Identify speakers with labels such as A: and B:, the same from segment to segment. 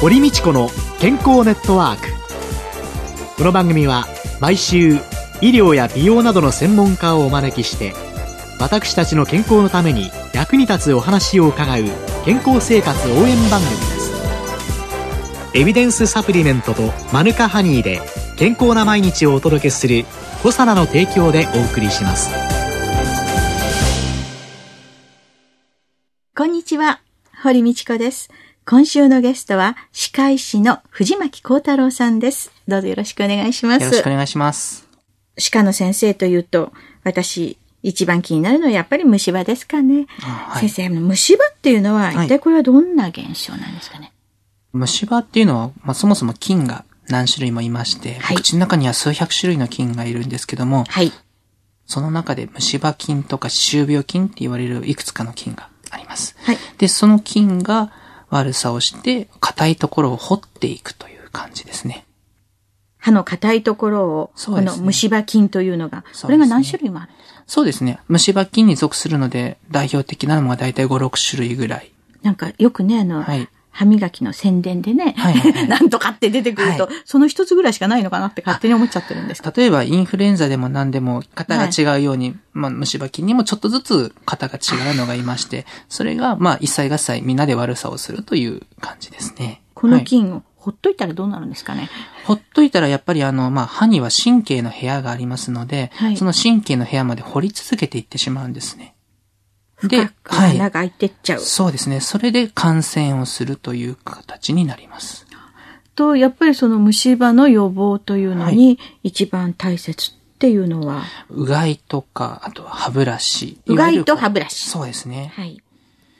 A: 堀道子の健康ネットワーク。この番組は毎週医療や美容などの専門家をお招きして私たちの健康のために役に立つお話を伺う健康生活応援番組です。エビデンスサプリメントとマヌカハニーで健康な毎日をお届けするコサナの提供でお送りします。
B: こんにちは、堀道子です。今週のゲストは、歯科医師の藤巻幸太郎さんです。どうぞよろしくお願いします。
C: よろしくお願いします。
B: 歯科の先生というと、私、一番気になるのはやっぱり虫歯ですかね。
C: はい
B: 先生、虫歯っていうのは、
C: はい
B: 一体これはどんな現象なんですかね？
C: 虫歯っていうのは、まあ、そもそも菌が何種類もいまして、
B: はい
C: 口の中には数百種類の菌がいるんですけども、
B: はい。
C: その中で虫歯菌とか歯周病菌って言われるいくつかの菌があります。
B: はい。
C: で、その菌が悪さをして、硬いところを掘っていくという感じですね。
B: 歯の硬いところを、
C: ね
B: の虫歯菌というのが、これが何種類もあるんですか？
C: そうですね。虫歯菌に属するので、代表的なのが大体5、6種類ぐらい。
B: なんかよくね、あの、
C: はい
B: 歯磨きの宣伝でね、
C: はいはいはい
B: なんとかって出てくると、
C: はい
B: その一つぐらいしかないのかなって勝手に思っちゃってるんですけど。
C: 例えば、インフルエンザでも何でも型が違うように、まあ、虫歯菌にもちょっとずつ型が違うのがいまして、それが、まあ、一切合切みんなで悪さをするという感じですね。
B: この
C: はい
B: 菌をほっといたらどうなるんですかね。
C: ほっといたらやっぱりあの、まあ、歯には神経の部屋がありますので、
B: はい
C: その神経の部屋まで掘り続けていってしまうんですね。
B: 深く穴が開いてっちゃう。
C: そうですね。それで感染をするという形になります。
B: と、やっぱりその虫歯の予防というのに一番大切っていうのは、
C: うがいとか、あとは歯ブラシ。
B: うがいと歯ブラシ
C: そうですね。
B: はい。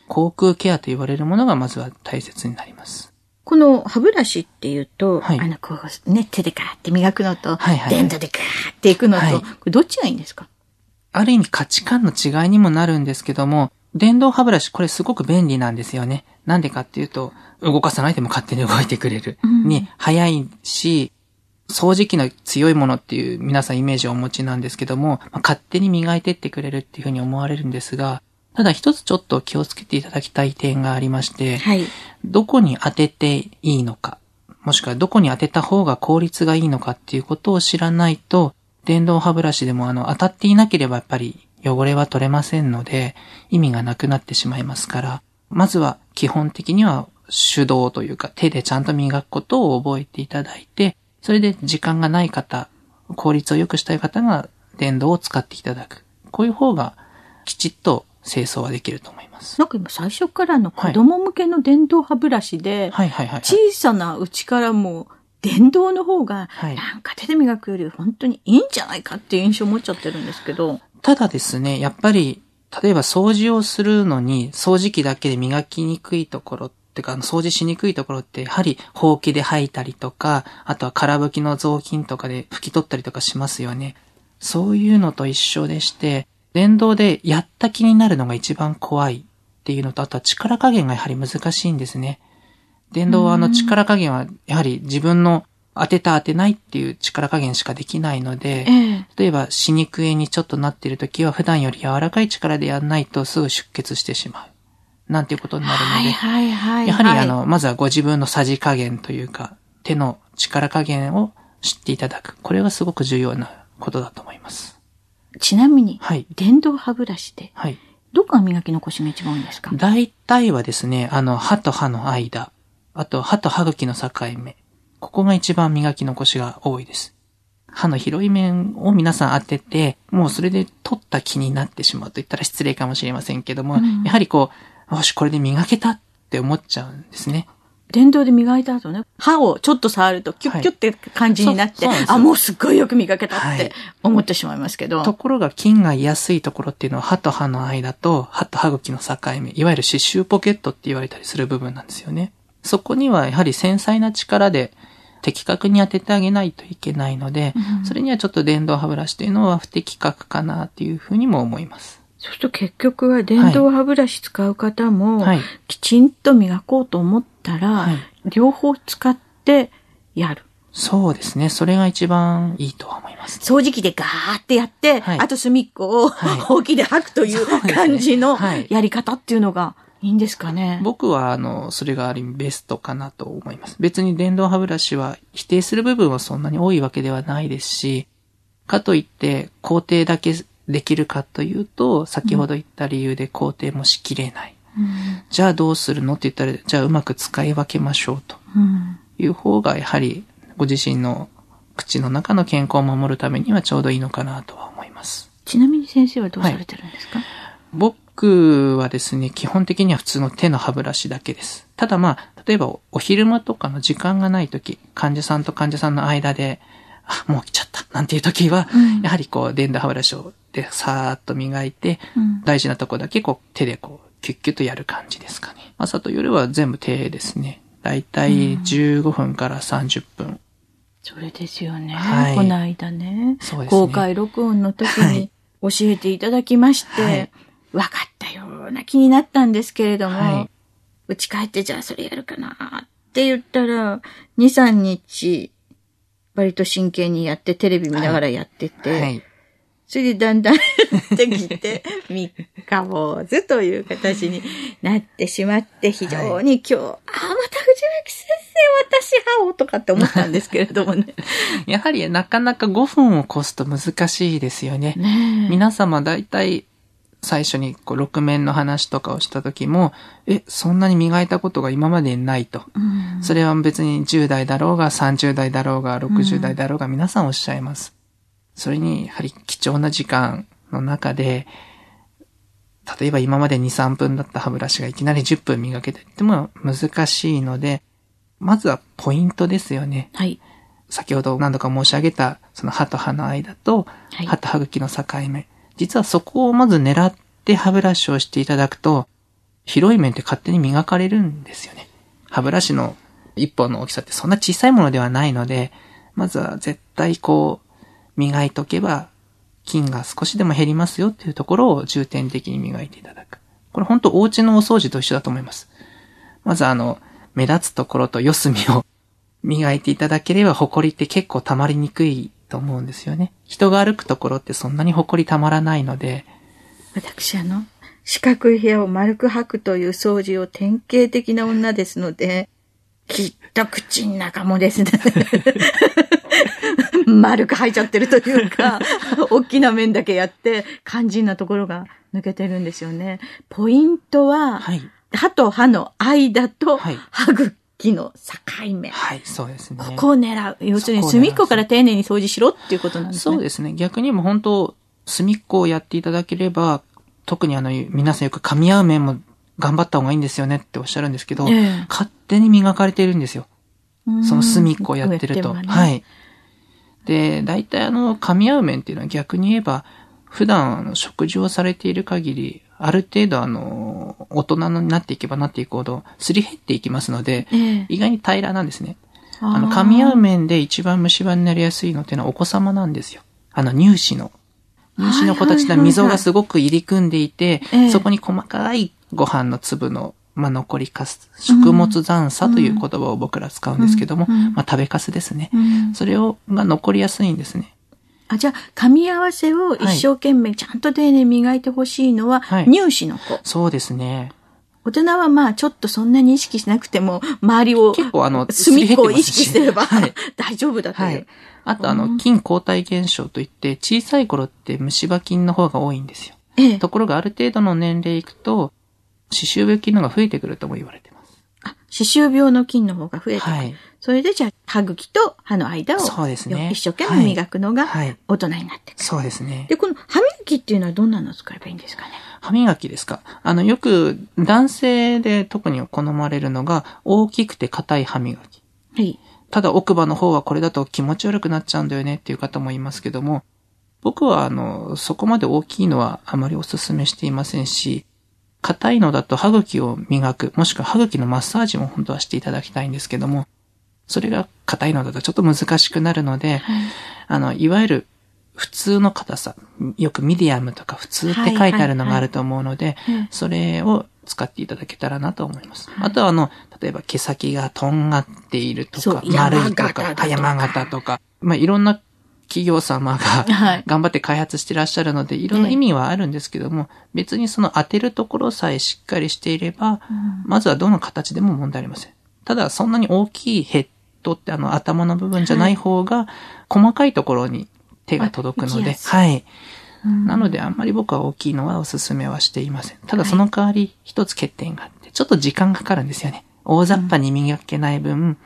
C: 口腔ケアと言われるものがまずは大切になります。
B: この歯ブラシっていうと、
C: はい
B: あの、こう、ね、手でガーって磨くのと、
C: はいはい
B: でガーっていくのと、
C: はい
B: これどっちがいいんですか？
C: ある意味価値観の違いにもなるんですけども、電動歯ブラシこれすごく便利なんですよね。なんでかっていうと、動かさないでも勝手に動いてくれる。
B: うん
C: に、早いし、掃除機の強いものっていう皆さんイメージをお持ちなんですけども、まあ勝手に磨いてってくれるっていうふうに思われるんですが、ただ一つちょっと気をつけていただきたい点がありまして、
B: はい。
C: どこに当てていいのか、もしくはどこに当てた方が効率がいいのかっていうことを知らないと、電動歯ブラシでもあの当たっていなければやっぱり汚れは取れませんので、意味がなくなってしまいますから、まずは基本的には手動というか手でちゃんと磨くことを覚えていただいて、それで時間がない方、効率を良くしたい方が電動を使っていただく。こういう方がきちっと清掃はできると思います。
B: なんか今最初からの子供向けの電動歯ブラシで、
C: はいはいはい、はい。
B: 小さなうちからも電動の方が、
C: はい
B: なんか手で磨くより本当にいいんじゃないかっていう印象を持っちゃってるんですけど、
C: ただですね、やっぱり、例えば掃除をするのに、掃除機だけで磨きにくいところってか、掃除しにくいところって、やはり、ほうきで吐いたりとか、あとは空拭きの雑巾とかで拭き取ったりとかしますよね。そういうのと一緒でして、電動でやった気になるのが一番怖いっていうのと、あとは力加減がやはり難しいんですね。電動はあの力加減は、やはり自分の当てた当てないっていう力加減しかできないので、
B: ええ
C: 例えば歯肉炎にちょっとなっているときは普段より柔らかい力でやらないとすぐ出血してしまう。なんていうことになるので、
B: はいはいはい。
C: やはりあ、の、まずはご自分のさじ加減というか、手の力加減を知っていただく。これがすごく重要なことだと思います。
B: ちなみに、
C: はい。
B: 電動歯ブラシで、
C: はい。
B: どこが磨き残しが一番多いんですか？
C: 大体はですね、あの、歯と歯の間、あと歯と歯茎の境目。ここが一番磨き残しが多いです。歯の広い面を皆さん当てて、もうそれで取った気になってしまうと言ったら失礼かもしれませんけども、
B: うん
C: やはりこう、よし、これで磨けたって思っちゃうんですね。
B: 電動で磨いた後ね、歯をちょっと触るとキュッキュッって感じになって、
C: そうそうなんですよ
B: あ、もうすっごいよく磨けたっ
C: はい
B: て思ってしまいますけど。
C: ところが菌が居やすいところっていうのは歯と歯の間と歯と歯茎の境目、いわゆる歯周ポケットって言われたりする部分なんですよね。そこにはやはり繊細な力で的確に当ててあげないといけないので、
B: うん
C: それにはちょっと電動歯ブラシというのは不適格かなっていうふうにも思います。
B: そうすると結局は電動歯ブラシ使う方も、
C: はい。
B: きちんと磨こうと思ったら、
C: はい
B: 両方使ってやる。
C: そうですね。それが一番いいとは思います。
B: 掃除機でガーってやって、
C: はい
B: あと隅っこを
C: はい
B: ほうきで吐くという感じの
C: はい
B: やり方っていうのがいいんですかね。
C: 僕は、あの、それがある意味ベストかなと思います。別に電動歯ブラシは否定する部分はそんなに多いわけではないですし、かといって工程だけできるかというと、先ほど言った理由で工程もしきれない。
B: うん
C: じゃあどうするのって言ったら、じゃあうまく使い分けましょうと
B: うん
C: いう方が、やはりご自身の口の中の健康を守るためにはちょうどいいのかなとは思います。
B: ちなみに先生はどうされてるんですか、
C: 僕はですね、基本的には普通の手の歯ブラシだけです。ただまあ、例えばお昼間とかの時間がない時、患者さんと患者さんの間で、あ、もう来ちゃった、なんていう時は、
B: うん
C: やはりこう、電動歯ブラシをでさーっと磨いて、
B: うん
C: 大事なとこだけこう、手でこう、キュッキュッとやる感じですかね。朝と夜は全部手ですね。だいたい15分から30分。
B: それですよね。
C: はい
B: この間ね
C: そうですね
B: 公開録音の時
C: は
B: に
C: い
B: 教えていただきまして、
C: はい
B: 分かったような気になったんですけれども、
C: はいう
B: ち帰ってじゃあそれやるかなって言ったら、2、3日、割と真剣にやって、テレビ見ながらやってて、
C: はい。
B: それでだんだんできて、三日坊主という形になってしまって、非常に今日、ああ、また藤巻先生、私歯をとかって思ったんですけれどもね。
C: やはりなかなか5分を越すと難しいですよね。
B: ねえ
C: 皆様大体最初にこう6面の話とかをした時も、え、そんなに磨いたことが今までにないと。
B: うん
C: それは別に10代だろうが30代だろうが60代だろうが皆さんおっしゃいます。それにやはり貴重な時間の中で、例えば今まで2、3分だった歯ブラシがいきなり10分磨けてっても難しいので、まずはポイントですよね。
B: はい。
C: 先ほど何度か申し上げた、その歯と歯の間と
B: はい、
C: 歯と歯茎の境目。実はそこをまず狙って歯ブラシをしていただくと、広い面って勝手に磨かれるんですよね。歯ブラシの一本の大きさってそんな小さいものではないので、まずは絶対こう、磨いとけば、菌が少しでも減りますよっていうところを重点的に磨いていただく。これ本当お家のお掃除と一緒だと思います。まずあの、目立つところと四隅を 磨いていただければ、埃って結構溜まりにくいと思うんですよね。人が歩くところってそんなに埃溜まらないので、
B: 私あの、四角い部屋を丸く吐くという掃除を典型的な女ですので、きっと口の中もですね、丸く吐いちゃってるというか、大きな面だけやって、肝心なところが抜けてるんですよね。ポイントは、
C: はい。
B: 歯と歯の間と
C: はい
B: 歯茎の境目。
C: はい、そうですね。
B: ここを狙う。要するに隅っこから丁寧に掃除しろっていうことなんですね。
C: そうですね。逆にもう本当、隅っこをやっていただければ、特にあの、皆さんよく噛み合う面も頑張った方がいいんですよねっておっしゃるんですけど、
B: ええ
C: 勝手に磨かれてるんですよ。
B: うん
C: その隅っこをやってると。
B: ね
C: はい。で、大体あの、噛み合う面っていうのは逆に言えば、普段食事をされている限り、ある程度あの、大人になっていけばなっていくほど、すり減っていきますので、
B: ええ
C: 意外に平らなんですね。
B: あ
C: の、噛み合う面で一番虫歯になりやすいのっていうのはお子様なんですよ。あの、乳歯の。乳歯の子たちは溝がすごく入り組んでいて
B: ええ、
C: そこに細かいご飯の粒の、まあ、残りかす、食物残差という言葉を僕ら使うんですけども、
B: うんうん
C: まあ、食べかすですね。
B: うん
C: それを、が残りやすいんですね。
B: あ、じゃあ、噛み合わせを一生懸命ちゃんと丁寧に磨いてほしいのは、
C: はい
B: 乳歯の子。
C: そうですね。
B: 大人はまあ、ちょっとそんなに意識しなくても、周りを、
C: 結構あの
B: 隅っこを意識すれば、
C: すり減って
B: 大丈夫だという。
C: はい。あとあの、
B: うん
C: 菌抗体現象といって、小さい頃って虫歯菌の方が多いんですよ。
B: ええ
C: ところがある程度の年齢いくと、歯周病菌の方が増えてくるとも言われてます。
B: あ歯周病の菌の方が増えてくる。
C: はい。
B: それでじゃあ、歯茎と歯の間を、
C: そうですね
B: 一生懸命磨くのが
C: はい。
B: 大人になってくる。
C: そうですね。
B: で、この歯磨きっていうのはどんなのを使えばいいんですかね？
C: 歯磨きですか？あの、よく男性で特に好まれるのが大きくて硬い歯磨き。
B: はい。
C: ただ奥歯の方はこれだと気持ち悪くなっちゃうんだよねっていう方もいますけども、僕はあの、そこまで大きいのはあまりお勧めしていませんし、硬いのだと歯茎を磨く、もしくは歯茎のマッサージも本当はしていただきたいんですけども、それが硬いのだとちょっと難しくなるので、あの、いわゆる普通の硬さ、よくミディアムとか普通って書いてあるのがあると思うので
B: はいはいはい、
C: それを使っていただけたらなと思います。あとはあの、例えば毛先がとんがっているとか、丸いとか、
B: 山形だとか。
C: まあ、いろんな企業様が
B: はい。
C: 頑張って開発してらっしゃるので、いろんな意味はあるんですけども、別にその当てるところさえしっかりしていれば、まずはどの形でも問題ありません。ただ、そんなに大きいヘッドってあの頭の部分じゃない方が、細かいところに手が届くので、はい。
B: うん
C: なので、あんまり僕は大きいのはお勧めはしていません。ただ、その代わり、一つ欠点があって、ちょっと時間かかるんですよね。大雑把に磨けない分、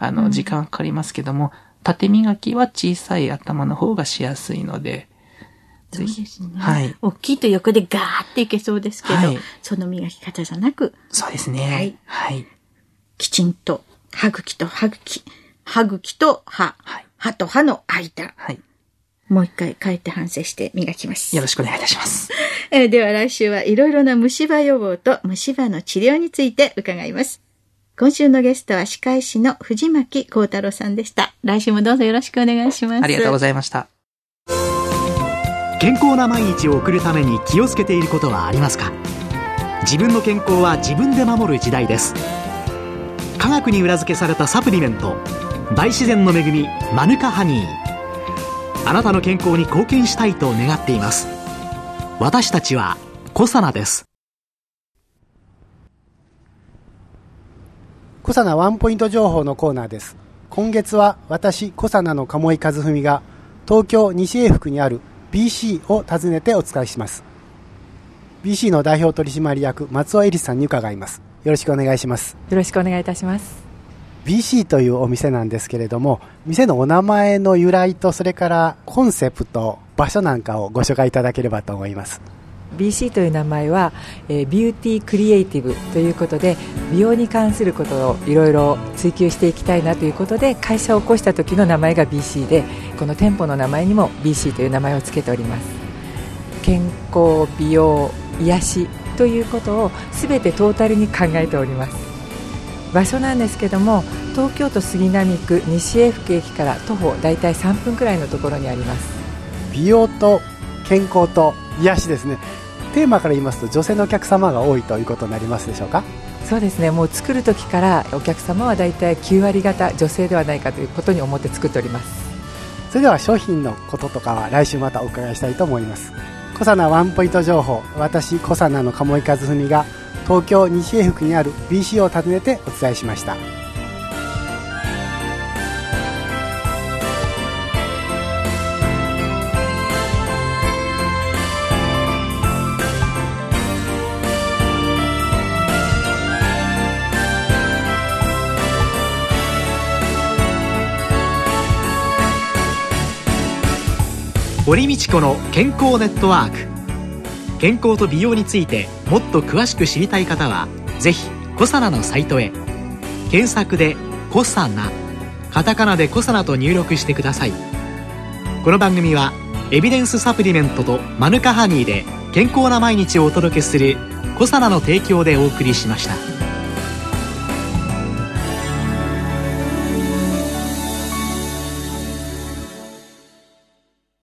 C: あの、時間かかりますけども、縦磨きは小さい頭の方がしやすいので、
B: そうですね。
C: はい
B: 大きいと横でガーっていけそうですけど、
C: はい
B: その磨き方じゃなく、
C: そうですね。
B: はい
C: はい。
B: きちんと、歯茎と歯茎、歯茎と歯、
C: はい
B: 歯と歯の間、
C: はい。
B: もう一回帰って反省して磨きます。
C: よろしくお願いいたします。
B: えーでは来週はいろいろな虫歯予防と虫歯の治療について伺います。今週のゲストは歯科医師の藤巻幸太郎さんでした。来週もどうぞよろしくお願いします。
C: ありがとうご
B: い
C: ざいました。
A: 健康な毎日を送るために気をつけていることはありますか？自分の健康は自分で守る時代です科学に裏付けされたサプリメント大自然の恵みマヌカハニーあなたの健康に貢献したいと願っています私たちはコサナです
D: コサナワンポイント情報のコーナーです。今月は私、コサナの鴨井和文が東京西英福にある BC を訪ねてお伝えします。BC の代表取締役松尾恵里さんに伺います。よろしくお願いします。
E: よろしくお願いいたします。
D: BC というお店なんですけれども、店のお名前の由来とそれからコンセプト、場所なんかをご紹介いただければと思います。
E: BC という名前は、えービューティークリエイティブということで美容に関することをいろいろ追求していきたいなということで会社を起こした時の名前が BC でこの店舗の名前にも BC という名前を付けております健康美容癒しということを全てトータルに考えております。場所なんですけども東京都杉並区西英福駅から徒歩大体3分くらいのところにあります。
D: 美容と健康と癒しですね。テーマから言いますと女性のお客様が多いということになりますでしょうか？
E: そうですね。もう作る時からお客様は大体9割方女性ではないかということに思って作っております。
D: それでは商品のこととかは来週またお伺いしたいと思いますコサナワンポイント情報。私コサナの鴨居和文が東京西英福にある BC を訪ねてお伝えしました。
A: 堀道子の健康ネットワーク。健康と美容についてもっと詳しく知りたい方はぜひコサナのサイトへ。検索で「コサナ」カタカナで「コサナ」と入力してください。この番組はエビデンスサプリメントとマヌカハニーで健康な毎日をお届けする「コサナの提供」でお送りしました。